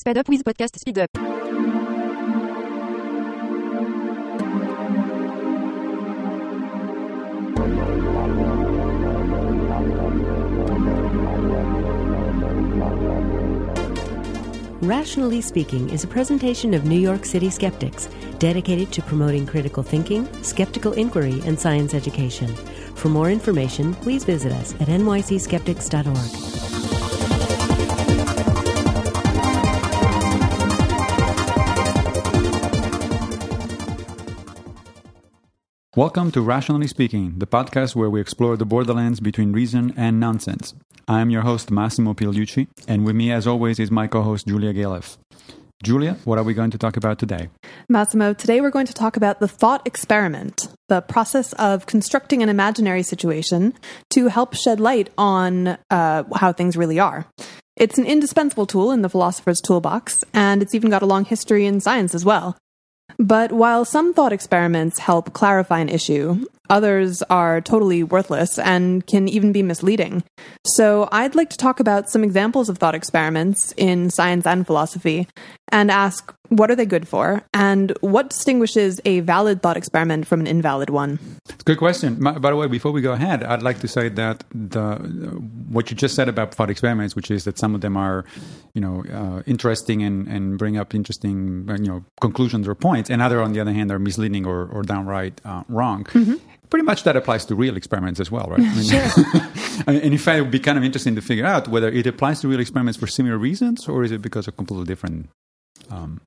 Speed up with podcast Speed up. Rationally Speaking is a presentation of New York City skeptics dedicated to promoting critical thinking, skeptical inquiry, and science education. For more information, please visit us at nycskeptics.org. Welcome to Rationally Speaking, the podcast where we explore the borderlands between reason and nonsense. I am your host, Massimo Pigliucci, and with me, as always, is my co host, Julia Galef. Julia, what are we going to talk about today? Massimo, today we're going to talk about the thought experiment, the process of constructing an imaginary situation to help shed light on uh, how things really are. It's an indispensable tool in the philosopher's toolbox, and it's even got a long history in science as well. But while some thought experiments help clarify an issue, others are totally worthless and can even be misleading. So I'd like to talk about some examples of thought experiments in science and philosophy and ask what are they good for and what distinguishes a valid thought experiment from an invalid one? It's a good question. By the way, before we go ahead, I'd like to say that the what you just said about thought experiments, which is that some of them are, you know, uh, interesting and, and bring up interesting, you know, conclusions or points, and other, on the other hand, are misleading or, or downright uh, wrong. Mm-hmm. Pretty much that applies to real experiments as well, right? I mean, sure. and in fact, it would be kind of interesting to figure out whether it applies to real experiments for similar reasons or is it because of completely different um,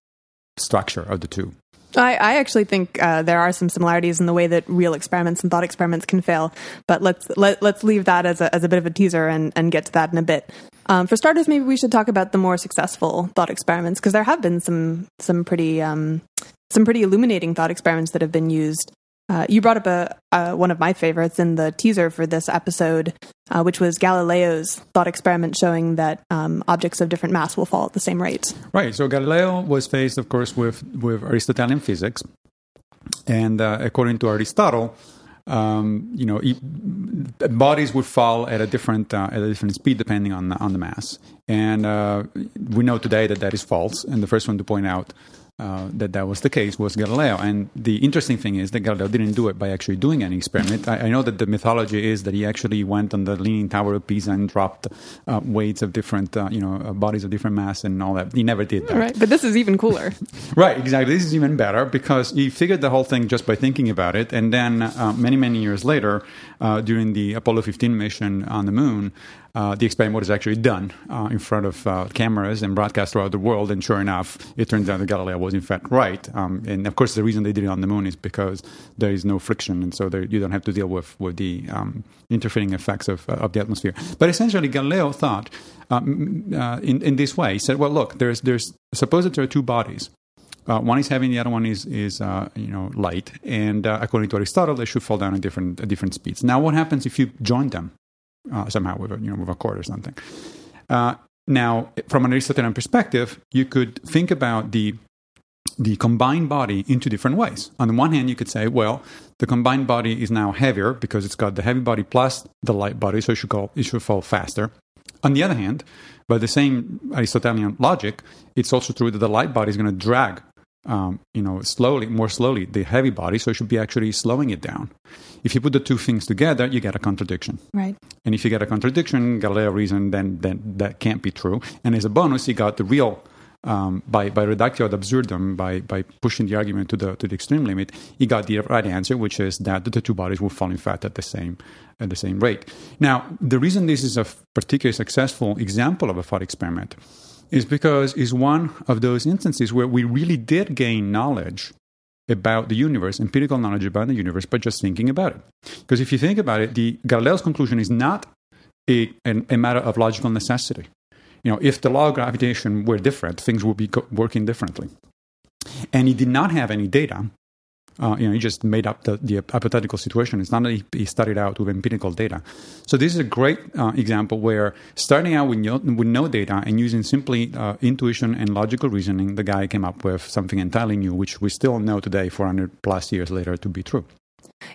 structure of the two. I, I actually think uh, there are some similarities in the way that real experiments and thought experiments can fail, but let's let, let's leave that as a, as a bit of a teaser and, and get to that in a bit. Um, for starters, maybe we should talk about the more successful thought experiments because there have been some some pretty um, some pretty illuminating thought experiments that have been used. Uh, you brought up a, one of my favorites in the teaser for this episode, uh, which was Galileo's thought experiment showing that um, objects of different mass will fall at the same rate. Right. So Galileo was faced, of course, with with Aristotelian physics, and uh, according to Aristotle, um, you know, bodies would fall at a different uh, at a different speed depending on the, on the mass, and uh, we know today that that is false. And the first one to point out uh, that that was the case was Galileo. And the interesting thing is that Galileo didn't do it by actually doing any experiment. I, I know that the mythology is that he actually went on the Leaning Tower of Pisa and dropped uh, weights of different, uh, you know, uh, bodies of different mass and all that. He never did that. Right, but this is even cooler. right, exactly. This is even better because he figured the whole thing just by thinking about it. And then uh, many, many years later, uh, during the Apollo 15 mission on the moon, uh, the experiment was actually done uh, in front of uh, cameras and broadcast throughout the world. And sure enough, it turns out that Galileo was in fact right. Um, and of course, the reason they did it on the moon is because there is no friction, and so there, you don't have to deal with with the um, interfering effects of of the atmosphere. But essentially, Galileo thought um, uh, in in this way. He said, "Well, look, there's there's suppose that there are two bodies." Uh, one is heavy, and the other one is is uh, you know light. And uh, according to Aristotle, they should fall down at different at different speeds. Now, what happens if you join them uh, somehow with a you know with a cord or something? Uh, now, from an Aristotelian perspective, you could think about the the combined body in two different ways. On the one hand, you could say, well, the combined body is now heavier because it's got the heavy body plus the light body, so it should go it should fall faster. On the other hand, by the same Aristotelian logic, it's also true that the light body is going to drag um, you know, slowly, more slowly, the heavy body, so it should be actually slowing it down. If you put the two things together, you get a contradiction. Right. And if you get a contradiction, Galileo reasoned then, then that can't be true. And as a bonus, he got the real, um, by, by reductio ad absurdum, by, by pushing the argument to the, to the extreme limit, he got the right answer, which is that the two bodies will fall in fact at the same, at the same rate. Now, the reason this is a particularly successful example of a thought experiment is because it's one of those instances where we really did gain knowledge about the universe, empirical knowledge about the universe, by just thinking about it. Because if you think about it, the Galileo's conclusion is not a, a matter of logical necessity. You know, if the law of gravitation were different, things would be co- working differently. And he did not have any data uh, you know, he just made up the, the, hypothetical situation. It's not that he, studied out with empirical data. So this is a great uh, example where starting out with no, with no data and using simply uh, intuition and logical reasoning, the guy came up with something entirely new, which we still know today, 400 plus years later, to be true.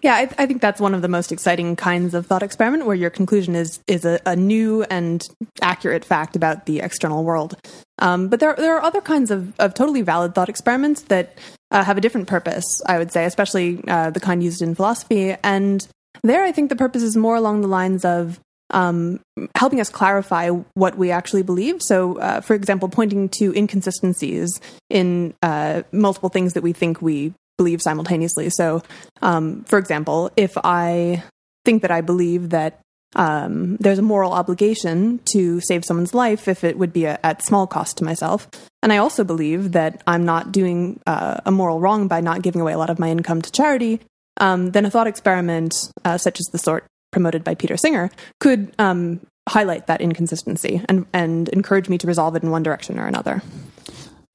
Yeah, I, I, think that's one of the most exciting kinds of thought experiment, where your conclusion is is a, a new and accurate fact about the external world. Um, but there there are other kinds of, of totally valid thought experiments that uh, have a different purpose. I would say, especially uh, the kind used in philosophy, and there I think the purpose is more along the lines of um, helping us clarify what we actually believe. So, uh, for example, pointing to inconsistencies in uh, multiple things that we think we believe simultaneously. So, um, for example, if I think that I believe that um, there's a moral obligation to save someone's life if it would be a, at small cost to myself. And I also believe that I'm not doing uh, a moral wrong by not giving away a lot of my income to charity. Um, then a thought experiment, uh, such as the sort promoted by Peter Singer, could um, highlight that inconsistency and, and encourage me to resolve it in one direction or another.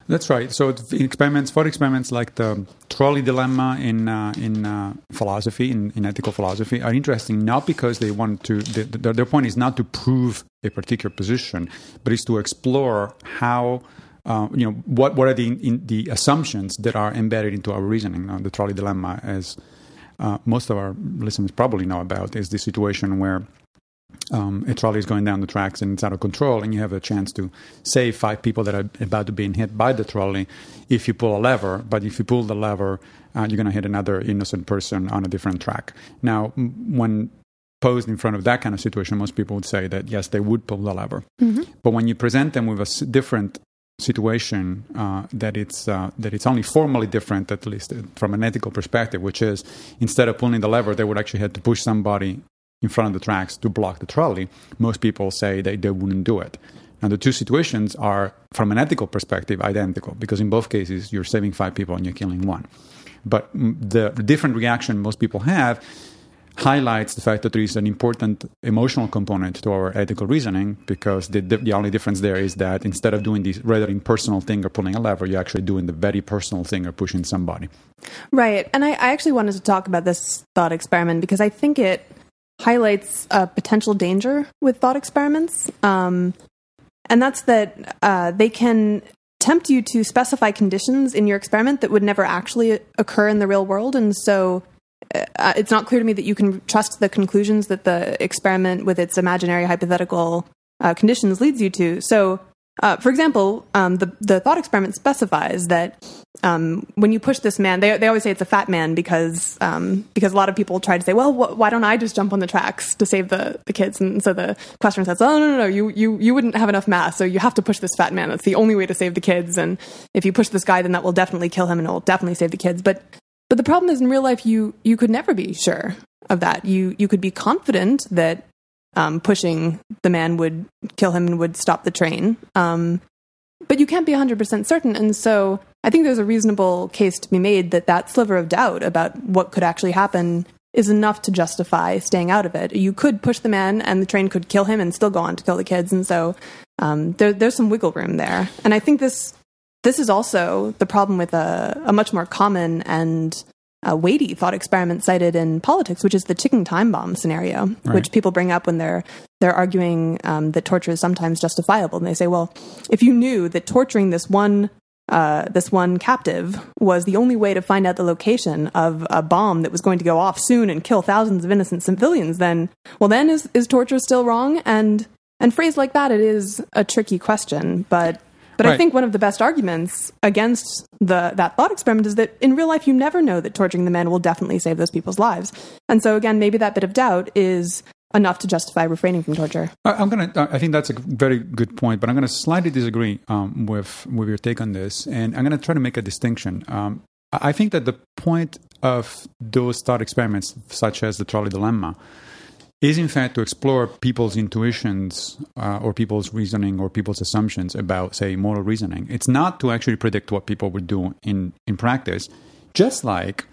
That's right. So experiments, for experiments like the trolley dilemma in uh, in uh, philosophy, in, in ethical philosophy, are interesting not because they want to. The, the, their point is not to prove a particular position, but is to explore how. Uh, you know what? What are the in, the assumptions that are embedded into our reasoning? the trolley dilemma, as uh, most of our listeners probably know about, is the situation where um, a trolley is going down the tracks and it's out of control, and you have a chance to save five people that are about to be hit by the trolley if you pull a lever. But if you pull the lever, uh, you're going to hit another innocent person on a different track. Now, when posed in front of that kind of situation, most people would say that yes, they would pull the lever. Mm-hmm. But when you present them with a different situation uh, that it's uh, that it's only formally different, at least from an ethical perspective, which is instead of pulling the lever, they would actually have to push somebody in front of the tracks to block the trolley, most people say they, they wouldn't do it. Now, the two situations are, from an ethical perspective, identical because in both cases you're saving five people and you're killing one. But the different reaction most people have highlights the fact that there is an important emotional component to our ethical reasoning because the, the, the, only difference there is that instead of doing this rather impersonal thing or pulling a lever, you're actually doing the very personal thing or pushing somebody. Right. And I, I actually wanted to talk about this thought experiment because I think it highlights a potential danger with thought experiments. Um, and that's that uh, they can tempt you to specify conditions in your experiment that would never actually occur in the real world. And so uh, it's not clear to me that you can trust the conclusions that the experiment with its imaginary hypothetical uh, conditions leads you to. So uh, for example, um, the the thought experiment specifies that um, when you push this man, they they always say it's a fat man because um, because a lot of people try to say, well, wh- why don't I just jump on the tracks to save the, the kids? And so the question says, oh no no no, you you you wouldn't have enough mass, so you have to push this fat man. That's the only way to save the kids. And if you push this guy, then that will definitely kill him and it will definitely save the kids. But but the problem is in real life, you you could never be sure of that. You you could be confident that um, pushing the man would kill him and would stop the train. Um, but you can't be 100% certain. And so I think there's a reasonable case to be made that that sliver of doubt about what could actually happen is enough to justify staying out of it. You could push the man and the train could kill him and still go on to kill the kids. And so um, there, there's some wiggle room there. And I think this this is also the problem with a, a much more common and a weighty thought experiment cited in politics, which is the ticking time bomb scenario, right. which people bring up when they're they're arguing um, that torture is sometimes justifiable, and they say, well, if you knew that torturing this one uh, this one captive was the only way to find out the location of a bomb that was going to go off soon and kill thousands of innocent civilians, then well, then is is torture still wrong? And and phrased like that, it is a tricky question, but but right. I think one of the best arguments against the that thought experiment is that in real life you never know that torturing the men will definitely save those people's lives. And so again, maybe that bit of doubt is enough to justify refraining from torture. I'm gonna. I think that's a very good point, but I'm gonna slightly disagree um, with with your take on this, and I'm gonna try to make a distinction. Um, I think that the point of those thought experiments, such as the trolley dilemma, is in fact to explore people's intuitions uh, or people's reasoning or people's assumptions about, say, moral reasoning. It's not to actually predict what people would do in, in practice, just like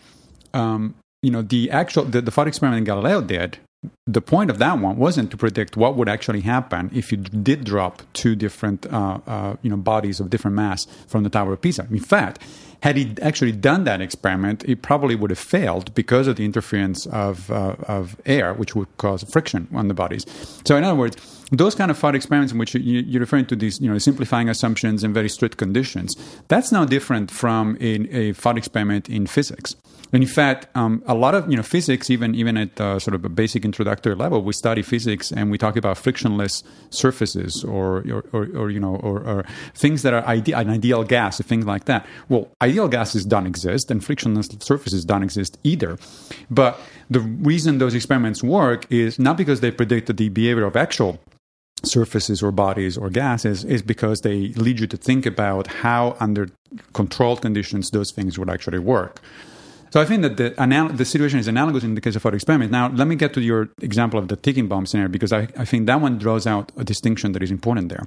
um, you know the actual the, the thought experiment Galileo did the point of that one wasn't to predict what would actually happen if you did drop two different uh, uh, you know bodies of different mass from the Tower of Pisa. In fact, had he actually done that experiment, it probably would have failed because of the interference of uh, of air, which would cause friction on the bodies. So, in other words, those kind of thought experiments in which you, are referring to these, you know, simplifying assumptions and very strict conditions, that's now different from a, a thought experiment in physics. And in fact, um, a lot of you know physics, even even at uh, sort of a basic introductory level, we study physics and we talk about frictionless surfaces or or, or, or you know or, or, things that are ide- an ideal gas, things like that. Well, ideal gases don't exist, and frictionless surfaces don't exist either. But the reason those experiments work is not because they predict the behavior of actual surfaces or bodies or gases is because they lead you to think about how under controlled conditions those things would actually work so I think that the, anal- the situation is analogous in the case of our experiment. Now, let me get to your example of the ticking bomb scenario because I, I think that one draws out a distinction that is important there.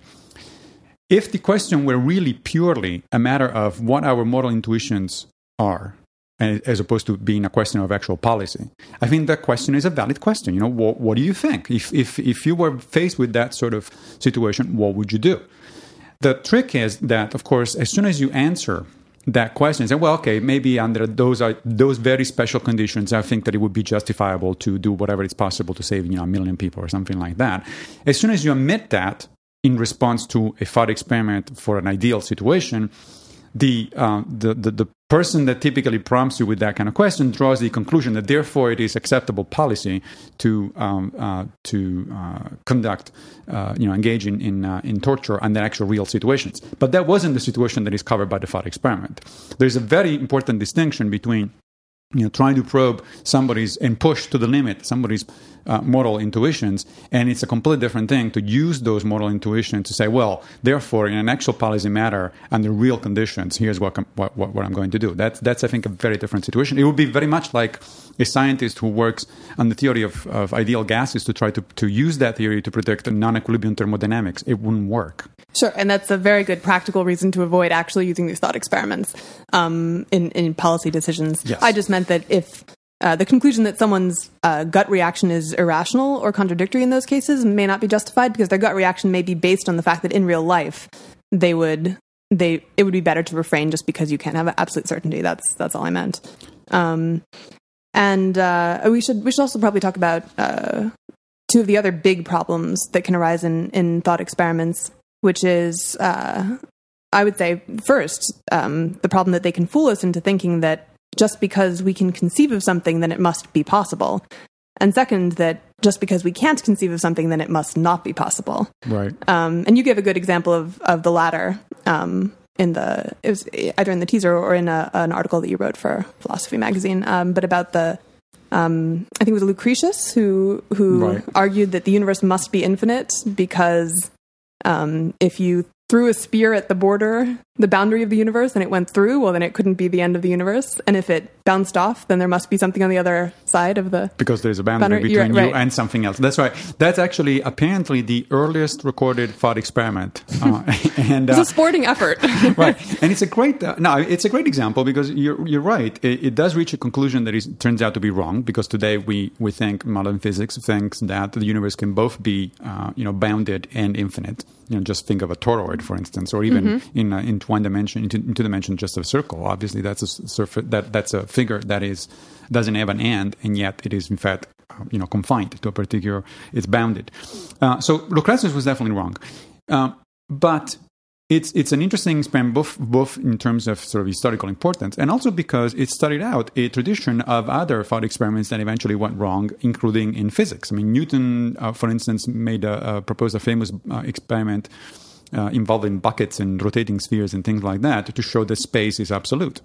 If the question were really purely a matter of what our moral intuitions are, as opposed to being a question of actual policy. I think that question is a valid question. You know, what, what do you think? If, if, if you were faced with that sort of situation, what would you do? The trick is that, of course, as soon as you answer that question say, well, okay, maybe under those are those very special conditions, I think that it would be justifiable to do whatever it's possible to save you know a million people or something like that. As soon as you admit that in response to a thought experiment for an ideal situation, the, uh, the, the, the person that typically prompts you with that kind of question draws the conclusion that therefore it is acceptable policy to um, uh, to uh, conduct uh, you know engage in in, uh, in torture under actual real situations. But that wasn't the situation that is covered by the thought experiment. There's a very important distinction between you know, trying to probe somebody's and push to the limit somebody's uh, moral intuitions, and it's a completely different thing to use those moral intuitions to say, well, therefore, in an actual policy matter under real conditions, here's what, what, what, I'm going to do. That's that's I think a very different situation. It would be very much like a scientist who works on the theory of, of ideal gases to try to, to use that theory to predict non-equilibrium thermodynamics. It wouldn't work. Sure, and that's a very good practical reason to avoid actually using these thought experiments um, in in policy decisions. Yes. I just meant that if uh, the conclusion that someone's uh, gut reaction is irrational or contradictory in those cases may not be justified because their gut reaction may be based on the fact that in real life they would they it would be better to refrain just because you can't have absolute certainty. That's that's all I meant. Um, and uh, we should we should also probably talk about uh, two of the other big problems that can arise in in thought experiments which is, uh, I would say, first, um, the problem that they can fool us into thinking that just because we can conceive of something, then it must be possible. And second, that just because we can't conceive of something, then it must not be possible. Right. Um, and you give a good example of, of the latter um, in the it was either in the teaser or in a, an article that you wrote for Philosophy Magazine, um, but about the um, I think it was Lucretius who who right. argued that the universe must be infinite because um, if you threw a spear at the border, the boundary of the universe, and it went through, well, then it couldn't be the end of the universe. And if it bounced off, then there must be something on the other side of the because there's a boundary, boundary between right, you and something else. That's right. That's actually apparently the earliest recorded thought experiment, uh, and it's uh, a sporting effort, right? And it's a great uh, no, it's a great example because you're you're right. It, it, does reach a conclusion that is turns out to be wrong because today we we think modern physics thinks that the universe can both be uh, you know bounded and infinite you know, just think of a toroid, for instance, or even mm-hmm. in uh, into one dimension, into, into dimension, just a circle. Obviously, that's a surface that that's a figure that is doesn't have an end, and yet it is in fact uh, you know confined to a particular. It's bounded. Uh, so Lucretius was definitely wrong, uh, but it's it's an interesting experiment both both in terms of sort of historical importance and also because it started out a tradition of other thought experiments that eventually went wrong, including in physics. I mean, Newton, uh, for instance, made a, a proposed a famous uh, experiment uh, involving buckets and rotating spheres and things like that to show that space is absolute.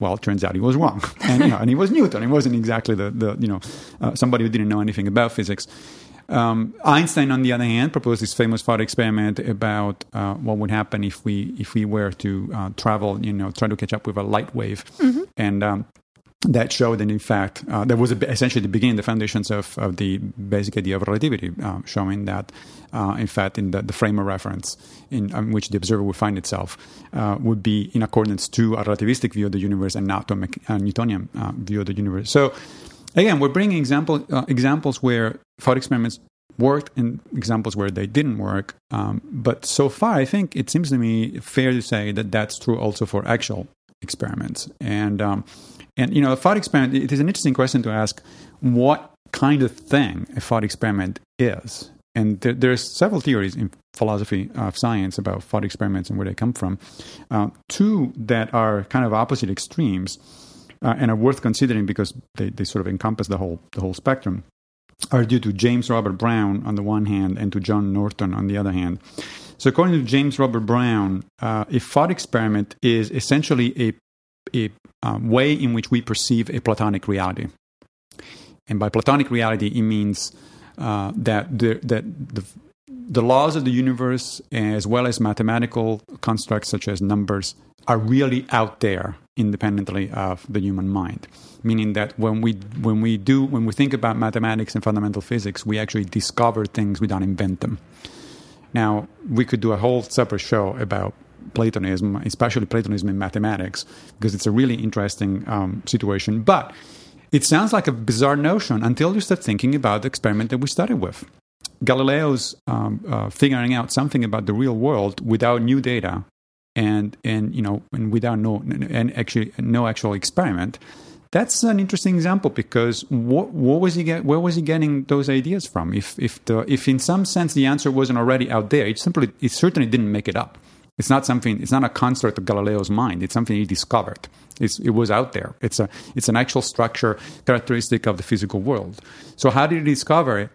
Well, it turns out he was wrong, and, you know, and he was Newton. He wasn't exactly the, the you know uh, somebody who didn't know anything about physics. Um, Einstein, on the other hand, proposed this famous thought experiment about uh, what would happen if we if we were to uh, travel, you know, try to catch up with a light wave, mm-hmm. and um, that showed that in fact uh, that was essentially the beginning, the foundations of, of the basic idea of relativity, uh, showing that uh, in fact in the, the, frame of reference in um, which the observer would find itself uh, would be in accordance to a relativistic view of the universe and not to a, Newtonian view of the universe. So again, we're bringing example, uh, examples where thought experiments worked and examples where they didn't work. Um, but so far, I think it seems to me fair to say that that's true also for actual experiments. And um, and you know, a thought experiment. It is an interesting question to ask: what kind of thing a thought experiment is? And there, there's several theories in philosophy of science about thought experiments and where they come from. Uh, two that are kind of opposite extremes uh, and are worth considering because they, they sort of encompass the whole the whole spectrum are due to James Robert Brown on the one hand and to John Norton on the other hand. So, according to James Robert Brown, uh, a thought experiment is essentially a, a um, way in which we perceive a Platonic reality. And by Platonic reality, it means uh, that the, that the, the laws of the universe, as well as mathematical constructs such as numbers, are really out there independently of the human mind meaning that when we when we do when we think about mathematics and fundamental physics we actually discover things we don't invent them now we could do a whole separate show about platonism especially platonism in mathematics because it's a really interesting um, situation. But it sounds like a bizarre notion until you start thinking about the experiment that we started with. Galileo's um, uh, figuring out something about the real world without new data and and you know and without no and actually no actual experiment that's an interesting example because what, what was he get, where was he getting those ideas from? If if the if in some sense the answer wasn't already out there it simply it certainly didn't make it up it's not something it's not a construct of galileo's mind. It's something he discovered. It's, it was out there. It's a it's an actual structure characteristic of the physical world. So how did he discover it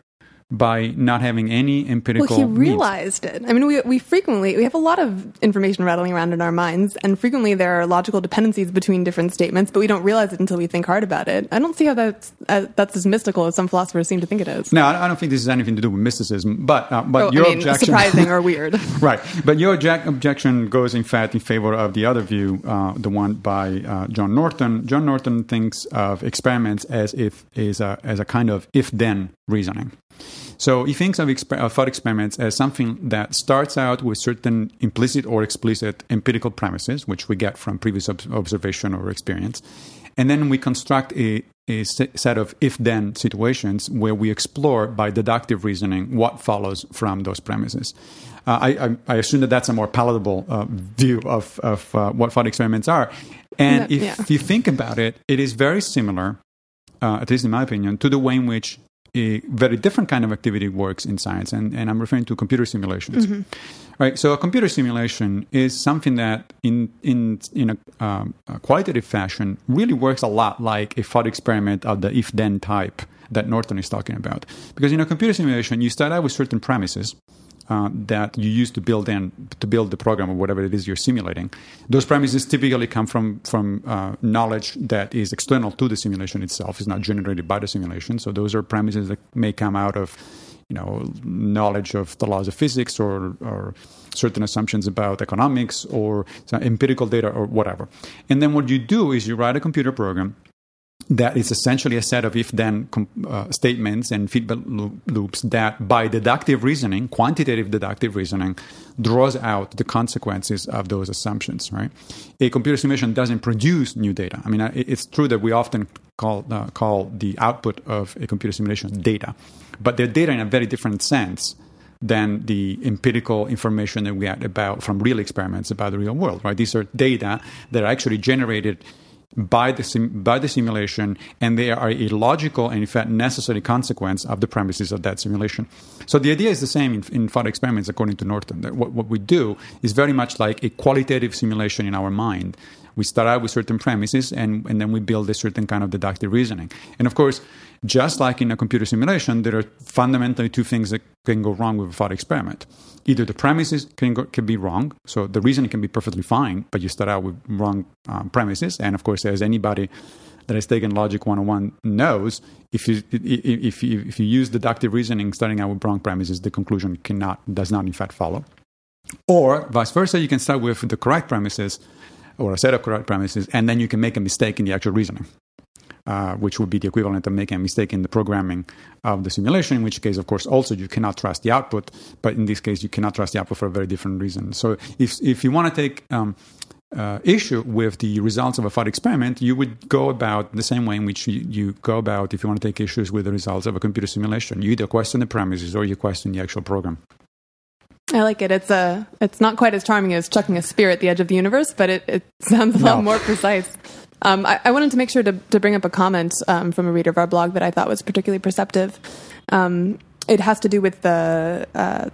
by not having any empirical. Well, he realized it. I mean, we we frequently we have a lot of information rattling around in our minds, and frequently there are logical dependencies between different statements, but we don't realize it until we think hard about it. I don't see how that's uh, that's as mystical as some philosophers seem to think it is. No, I don't think this has anything to do with mysticism. But uh, but oh, your I mean, objection surprising or weird, right? But your object, objection goes in fact in favor of the other view, uh, the one by uh, John Norton. John Norton thinks of experiments as if is a as a kind of if then reasoning. So he thinks of exper- thought experiments as something that starts out with certain implicit or explicit empirical premises, which we get from previous ob- observation or experience. And then we construct a, a set of if then situations where we explore by deductive reasoning what follows from those premises. Uh, I, I, I, assume that that's a more palatable uh, view of, of uh, what thought experiments are. And if yeah. you think about it, it is very similar, uh, at least in my opinion, to the way in which a very different kind of activity works in science, and, and I'm referring to computer simulations. Mm-hmm. Right. So a computer simulation is something that, in in in a, um, a, qualitative fashion, really works a lot like a thought experiment of the if-then type that Norton is talking about. Because in a computer simulation, you start out with certain premises uh, that you use to build in to build the program or whatever it is you're simulating. Those premises typically come from from uh, knowledge that is external to the simulation itself. It's not generated by the simulation. So those are premises that may come out of you know knowledge of the laws of physics or, or certain assumptions about economics or empirical data or whatever. And then what you do is you write a computer program that is essentially a set of if then uh, statements and feedback loops that, by deductive reasoning, quantitative deductive reasoning, draws out the consequences of those assumptions, right? A computer simulation doesn't produce new data. I mean, it's true that we often call, uh, call the output of a computer simulation data, but they're data in a very different sense than the empirical information that we get about from real experiments about the real world, right? These are data that are actually generated by the, sim- by the simulation, and they are a logical and, in fact, necessary consequence of the premises of that simulation. So the idea is the same in, in thought experiments, according to Norton. That what, what we do is very much like a qualitative simulation in our mind. We start out with certain premises, and, and then we build a certain kind of deductive reasoning. And of course, just like in a computer simulation, there are fundamentally two things that can go wrong with a thought experiment either the premises can, go, can be wrong, so the reasoning can be perfectly fine, but you start out with wrong um, premises. And of course, as anybody that has taken Logic 101 knows, if you, if, you, if you use deductive reasoning starting out with wrong premises, the conclusion cannot, does not in fact follow. Or vice versa, you can start with the correct premises or a set of correct premises, and then you can make a mistake in the actual reasoning. Uh, which would be the equivalent of making a mistake in the programming of the simulation, in which case, of course, also you cannot trust the output. But in this case, you cannot trust the output for a very different reason. So if, if you want to take um, uh, issue with the results of a thought experiment, you would go about the same way in which you, you, go about if you want to take issues with the results of a computer simulation. You either question the premises or you question the actual program. I like it. It's a. It's not quite as charming as chucking a spear at the edge of the universe, but it, it sounds a no. lot more precise. Um, I, I, wanted to make sure to, to bring up a comment um, from a reader of our blog that I thought was particularly perceptive. Um, it has to do with the uh,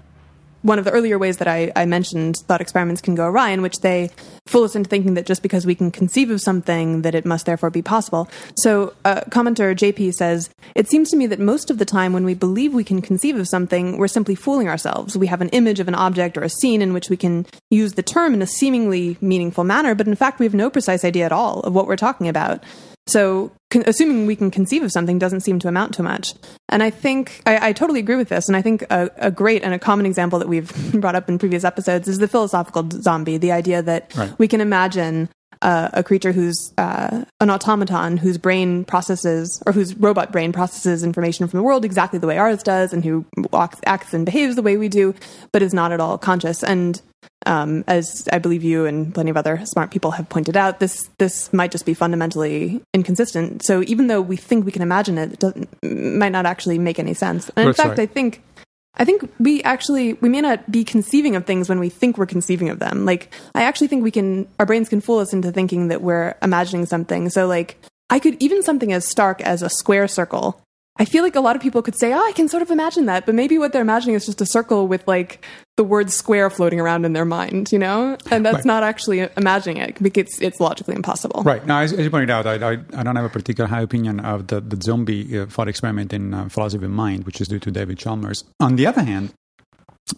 one of the earlier ways that I, I, mentioned thought experiments can go awry, in which they fool us into thinking that just because we can conceive of something, that it must therefore be possible. So, uh, commenter JP says, It seems to me that most of the time when we believe we can conceive of something, we're simply fooling ourselves. We have an image of an object or a scene in which we can use the term in a seemingly meaningful manner, but in fact, we have no precise idea at all of what we're talking about. So, con- assuming we can conceive of something doesn't seem to amount to much. And I think I, I totally agree with this. And I think a, a, great and a common example that we've brought up in previous episodes is the philosophical zombie. The idea that right. we can imagine uh, a creature who's uh, an automaton whose brain processes or whose robot brain processes information from the world exactly the way ours does, and who walks, acts, and behaves the way we do, but is not at all conscious. And um, as I believe you and plenty of other smart people have pointed out, this this might just be fundamentally inconsistent. So even though we think we can imagine it, it doesn't, might not actually make any sense. And in That's fact, right. I think I think we actually we may not be conceiving of things when we think we're conceiving of them. Like I actually think we can our brains can fool us into thinking that we're imagining something. So like I could even something as stark as a square circle I feel like a lot of people could say, "Oh, I can sort of imagine that," but maybe what they're imagining is just a circle with like the word "square" floating around in their mind, you know, and that's right. not actually imagining it because it's, it's logically impossible. Right. Now, as, as you pointed out, I, I, I, don't have a particular high opinion of the, the zombie uh, thought experiment in uh, philosophy of mind, which is due to David Chalmers. On the other hand,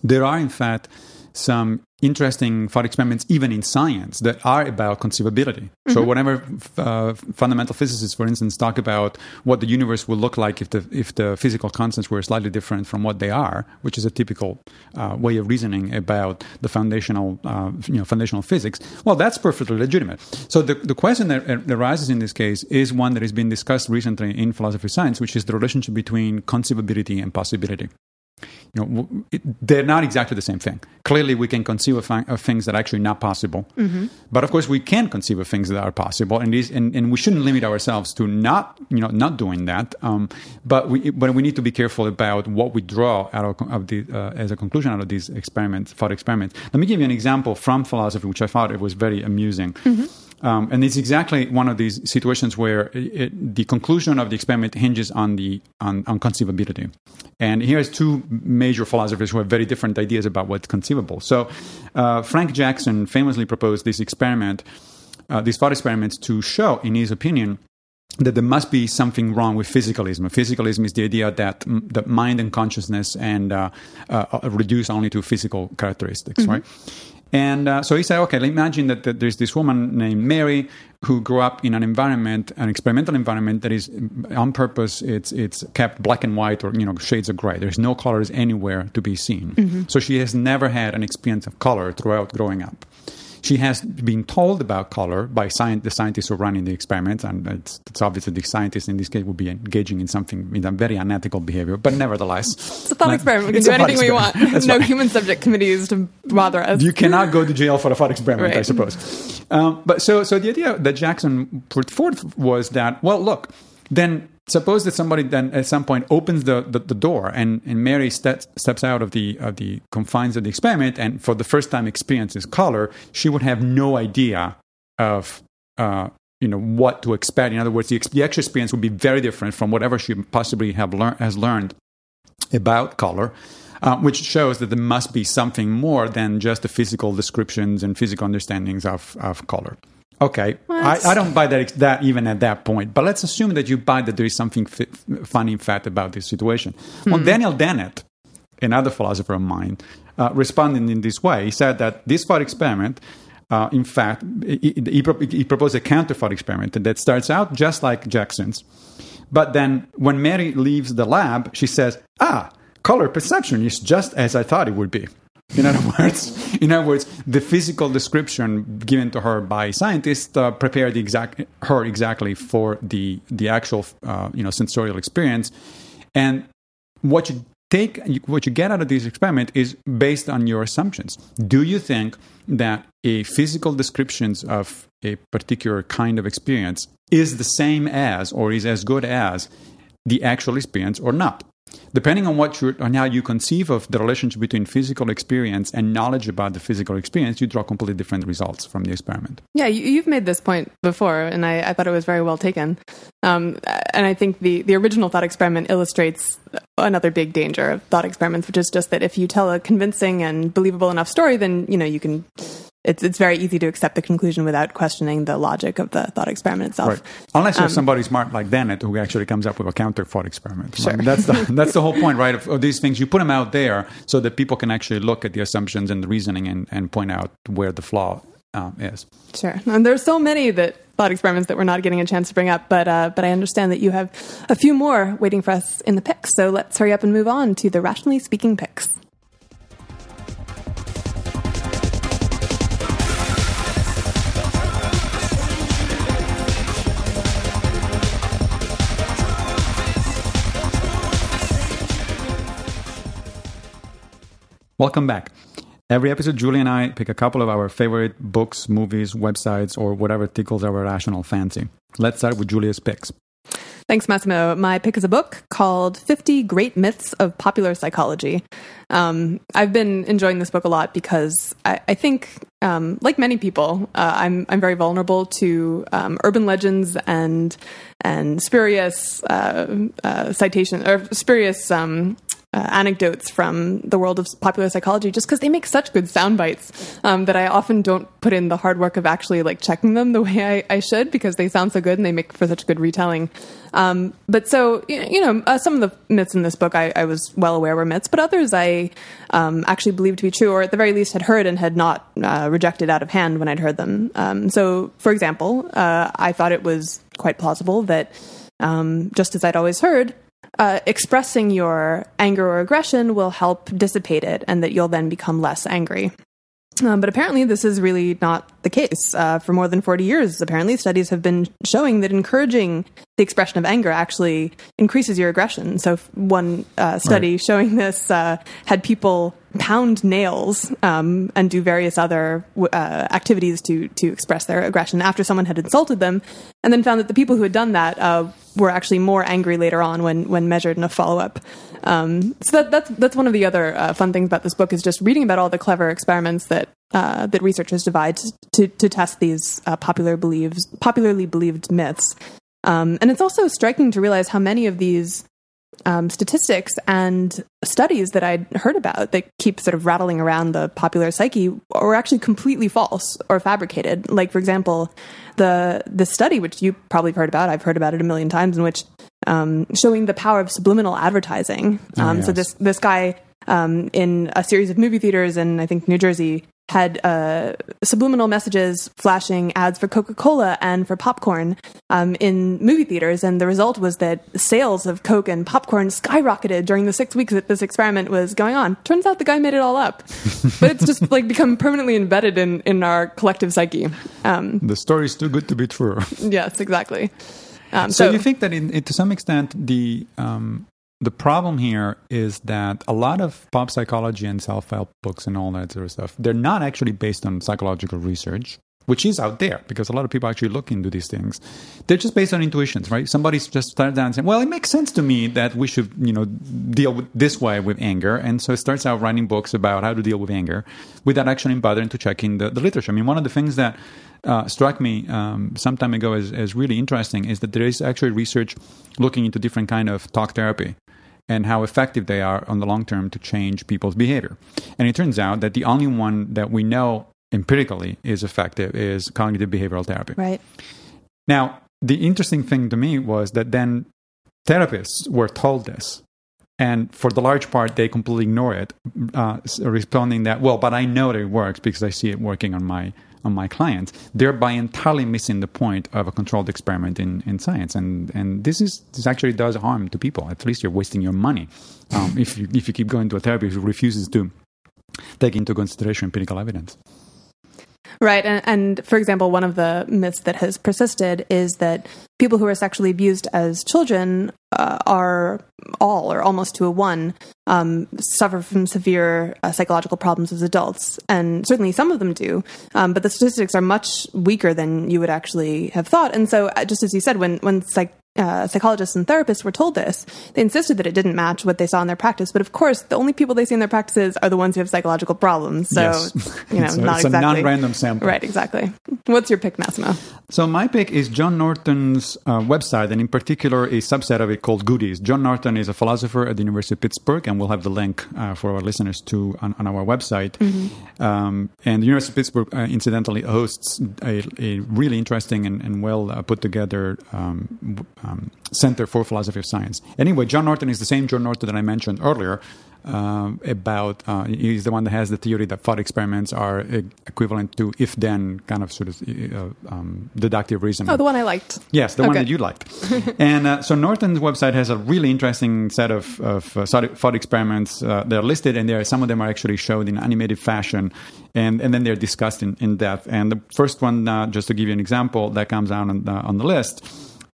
there are in fact some interesting thought experiments, even in science, that are about conceivability. Mm-hmm. So, whenever uh, fundamental physicists, for instance, talk about what the universe would look like if the if the physical constants were slightly different from what they are, which is a typical uh, way of reasoning about the foundational uh, you know foundational physics, well, that's perfectly legitimate. So, the the question that arises in this case is one that has been discussed recently in philosophy of science, which is the relationship between conceivability and possibility you know, it, they're not exactly the same thing. Clearly, we can conceive of, of things that are actually not possible, mm-hmm. but of course, we can conceive of things that are possible, and, these, and, and we shouldn't limit ourselves to not, you know, not doing that. Um, but we, but we need to be careful about what we draw out of, of the uh, as a conclusion out of these experiments, thought experiments. Let me give you an example from philosophy, which I thought it was very amusing. Mm-hmm. Um, and it's exactly one of these situations where it, it, the conclusion of the experiment hinges on the on, on, conceivability. And here's two major philosophers who have very different ideas about what's conceivable. So uh, Frank Jackson famously proposed this experiment, uh, these thought experiments, to show, in his opinion, that there must be something wrong with physicalism. Physicalism is the idea that the mind and consciousness and uh, uh, reduce only to physical characteristics, mm-hmm. right? And uh, so he said, okay, imagine that, that, there's this woman named Mary who grew up in an environment, an experimental environment that is on purpose. It's it's kept black and white or you know shades of gray. There's no colors anywhere to be seen. Mm-hmm. So she has never had an experience of color throughout growing up. She has been told about color by science, the scientists who are running the experiments, and it's, it's obvious that the scientists in this case would be engaging in something in a very unethical behavior. But nevertheless, it's a thought experiment. We can do anything we want. no right. human subject committees to bother us. You cannot go to jail for a thought experiment, right. I suppose. Um, but so, so the idea that Jackson put forth was that, well, look, then suppose that somebody then at some point opens the, the, the door and, and Mary steps, steps out of the, of the confines of the experiment and for the first time experiences color, she would have no idea of uh, you know what to expect. In other words, the, the actual experience would be very different from whatever she possibly have lear- has learned about color. Uh, which shows that there must be something more than just the physical descriptions and physical understandings of, of color. Okay, I, I, don't buy that that even at that point. But let's assume that you buy that there is something f- funny in fact about this situation. Mm-hmm. Well, Daniel Dennett, another philosopher of mine, uh, responded in this way. He said that this thought experiment, uh, in fact, he, he, he proposed a counter thought experiment that starts out just like Jackson's, but then when Mary leaves the lab, she says, "Ah, color perception is just as I thought it would be." In other words, in other words, the physical description given to her by scientists uh, prepared exact, her exactly for the the actual uh, you know sensorial experience. And what you take what you get out of this experiment is based on your assumptions. Do you think that a physical descriptions of a particular kind of experience is the same as or is as good as the actual experience or not? Depending on what on how you conceive of the relationship between physical experience and knowledge about the physical experience, you draw completely different results from the experiment. Yeah, you, have made this point before, and I, I, thought it was very well taken. Um, and I think the the original thought experiment illustrates another big danger of thought experiments, which is just that if you tell a convincing and believable enough story, then you know you can it's it's very easy to accept the conclusion without questioning the logic of the thought experiment itself. Right. Unless you're um, somebody smart like Dennett who actually comes up with a counter thought experiment. Sure. I mean, that's the that's the whole point, right? Of, of, these things, you put them out there so that people can actually look at the assumptions and the reasoning and, and point out where the flaw um, is. Sure. And there's so many that thought experiments that we're not getting a chance to bring up, but uh, but I understand that you have a few more waiting for us in the picks. So let's hurry up and move on to the rationally speaking picks. Welcome back. Every episode, Julie and I pick a couple of our favorite books, movies, websites, or whatever tickles our rational fancy. Let's start with Julia's picks. Thanks, Massimo. My pick is a book called 50 Great Myths of Popular Psychology. Um, I've been enjoying this book a lot because I, I think, um, like many people, uh, I'm, I'm very vulnerable to um, urban legends and and spurious uh, uh, citation or spurious um, uh, anecdotes from the world of popular psychology just because they make such good sound bites um, that I often don't put in the hard work of actually like checking them the way I, I should because they sound so good and they make for such good retelling. Um, but so, you know, uh, some of the myths in this book I, I, was well aware were myths, but others I um, actually believed to be true or at the very least had heard and had not uh, rejected out of hand when I'd heard them. Um, so, for example, uh, I thought it was quite plausible that um, just as I'd always heard, uh, expressing your anger or aggression will help dissipate it, and that you'll then become less angry. Um, but apparently, this is really not the case. Uh, for more than 40 years, apparently, studies have been showing that encouraging the expression of anger actually increases your aggression. So, one uh, study right. showing this uh, had people pound nails um, and do various other uh, activities to to express their aggression after someone had insulted them, and then found that the people who had done that uh, were actually more angry later on when when measured in a follow up. Um, so that, that's that's one of the other uh, fun things about this book is just reading about all the clever experiments that uh, that researchers devise to to test these uh, popular believes popularly believed myths. Um, and it's also striking to realize how many of these um, statistics and studies that I'd heard about that keep sort of rattling around the popular psyche were actually completely false or fabricated. Like, for example, the the study which you probably heard about, I've heard about it a million times, in which um, showing the power of subliminal advertising. Oh, um, oh, yes. So this this guy um, in a series of movie theaters in I think New Jersey had uh, subliminal messages flashing ads for Coca Cola and for popcorn um, in movie theaters, and the result was that sales of Coke and popcorn skyrocketed during the six weeks that this experiment was going on. Turns out the guy made it all up, but it's just like become permanently embedded in in our collective psyche. Um, the story is too good to be true. yes, exactly. Um, so, so, you think that in, in, to some extent the um, the problem here is that a lot of pop psychology and self-help books and all that sort of stuff they're not actually based on psychological research which is out there because a lot of people actually look into these things. They're just based on intuitions right? Somebody's just started down saying well it makes sense to me that we should you know deal with this way with anger. And so it starts out writing books about how to deal with anger without actually bothering to check in the, the literature. I mean one of the things that uh, struck me um, some time ago as, as really interesting is that there is actually research looking into different kind of talk therapy and how effective they are on the long term to change people's behavior. And it turns out that the only one that we know empirically is effective is cognitive behavioral therapy. Right. Now, the interesting thing to me was that then therapists were told this. And for the large part, they completely ignore it, uh, responding that, well, but I know that it works because I see it working on my on my clients, thereby entirely missing the point of a controlled experiment in, in science. And and this is this actually does harm to people. At least you're wasting your money um, if you if you keep going to a therapist who refuses to take into consideration empirical evidence. Right. And, and, for example, one of the myths that has persisted is that people who are sexually abused as children uh, are all or almost to a one um, suffer from severe uh, psychological problems as adults. And certainly some of them do. Um, but the statistics are much weaker than you would actually have thought. And so, uh, just as you said, when, when psych- uh, psychologists and therapists were told this, they insisted that it didn't match what they saw in their practice. But of course, the only people they see in their practices are the ones who have psychological problems. So, yes. you know, so not it's exactly. a non-random sample. Right, exactly. What's your pick, Massimo? So my pick is John Norton's uh, website, and in particular, a subset of it called Goodies. John Norton is a philosopher at the University of Pittsburgh, and we'll have the link uh, for our listeners to on, on our website. Mm-hmm. Um, and the University of Pittsburgh, uh, incidentally, hosts a, a, really interesting and, and well uh, put together um, um, center for philosophy of science. Anyway, John Norton is the same John Norton that I mentioned earlier. Uh, about uh, he's the one that has the theory that thought experiments are equivalent to if-then kind of sort of uh, um, deductive reasoning. Oh, the one I liked. Yes, the okay. one that you liked. and uh, so Norton's website has a really interesting set of, of uh, thought experiments. they're listed, and there some of them are actually showed in animated fashion, and and then they're discussed in, in depth. And the first one, just to give you an example, that comes out on the, on the list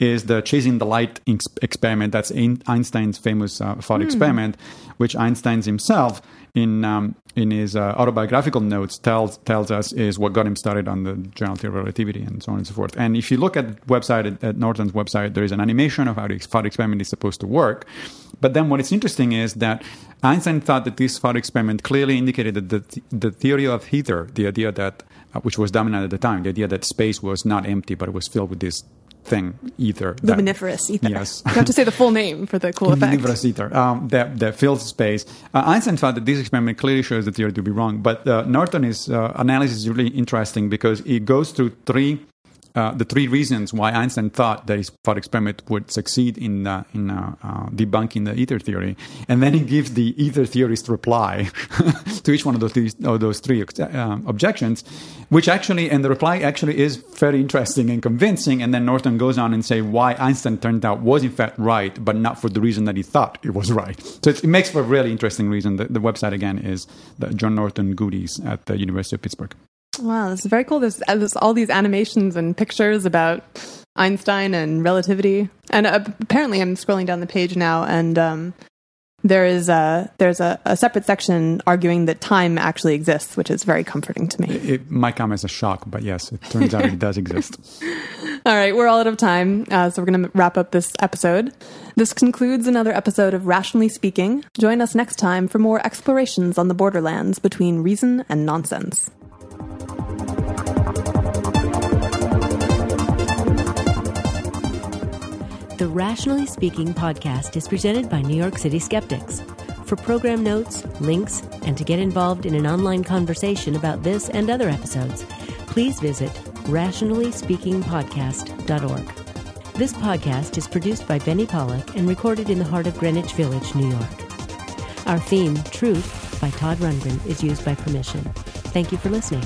is the chasing the light experiment. That's Einstein's famous uh, thought mm. experiment, which Einstein himself, in um, in his uh, autobiographical notes, tells tells us is what got him started on the general theory of relativity and so on and so forth. And if you look at the website at, at Norton's website, there is an animation of how the thought experiment is supposed to work. But then what is interesting is that Einstein thought that this thought experiment clearly indicated that the, the theory of ether, the idea that uh, which was dominant at the time, the idea that space was not empty but it was filled with this thing, ether. Luminiferous that, ether. Yes. You have to say the full name for the cool effect. Luminiferous ether um, that, that fills space. Uh, Einstein thought that this experiment clearly shows the theory to be wrong, but uh, Norton's uh, analysis is really interesting because it goes through three uh, the three reasons why Einstein thought that his thought experiment would succeed in uh, in uh, uh debunking the ether theory, and then he gives the ether theorist reply to each one of those three, of those three um, objections, which actually and the reply actually is very interesting and convincing. And then Norton goes on and say why Einstein turned out was in fact right, but not for the reason that he thought it was right. So it makes for a really interesting reason. The, the website again is the John Norton Goodies at the University of Pittsburgh. Wow, this is very cool. There's, there's all these animations and pictures about Einstein and relativity. And uh, apparently, I'm scrolling down the page now, and um, there is a there's a, a, separate section arguing that time actually exists, which is very comforting to me. It, it might come as a shock, but yes, it turns out it does exist. all right, we're all out of time, uh, so we're going to wrap up this episode. This concludes another episode of Rationally Speaking. Join us next time for more explorations on the borderlands between reason and nonsense. The Rationally Speaking podcast is presented by New York City Skeptics. For program notes, links, and to get involved in an online conversation about this and other episodes, please visit rationallyspeakingpodcast.org. This podcast is produced by Benny Pollock and recorded in the heart of Greenwich Village, New York. Our theme, Truth, by Todd Rundgren, is used by permission. Thank you for listening.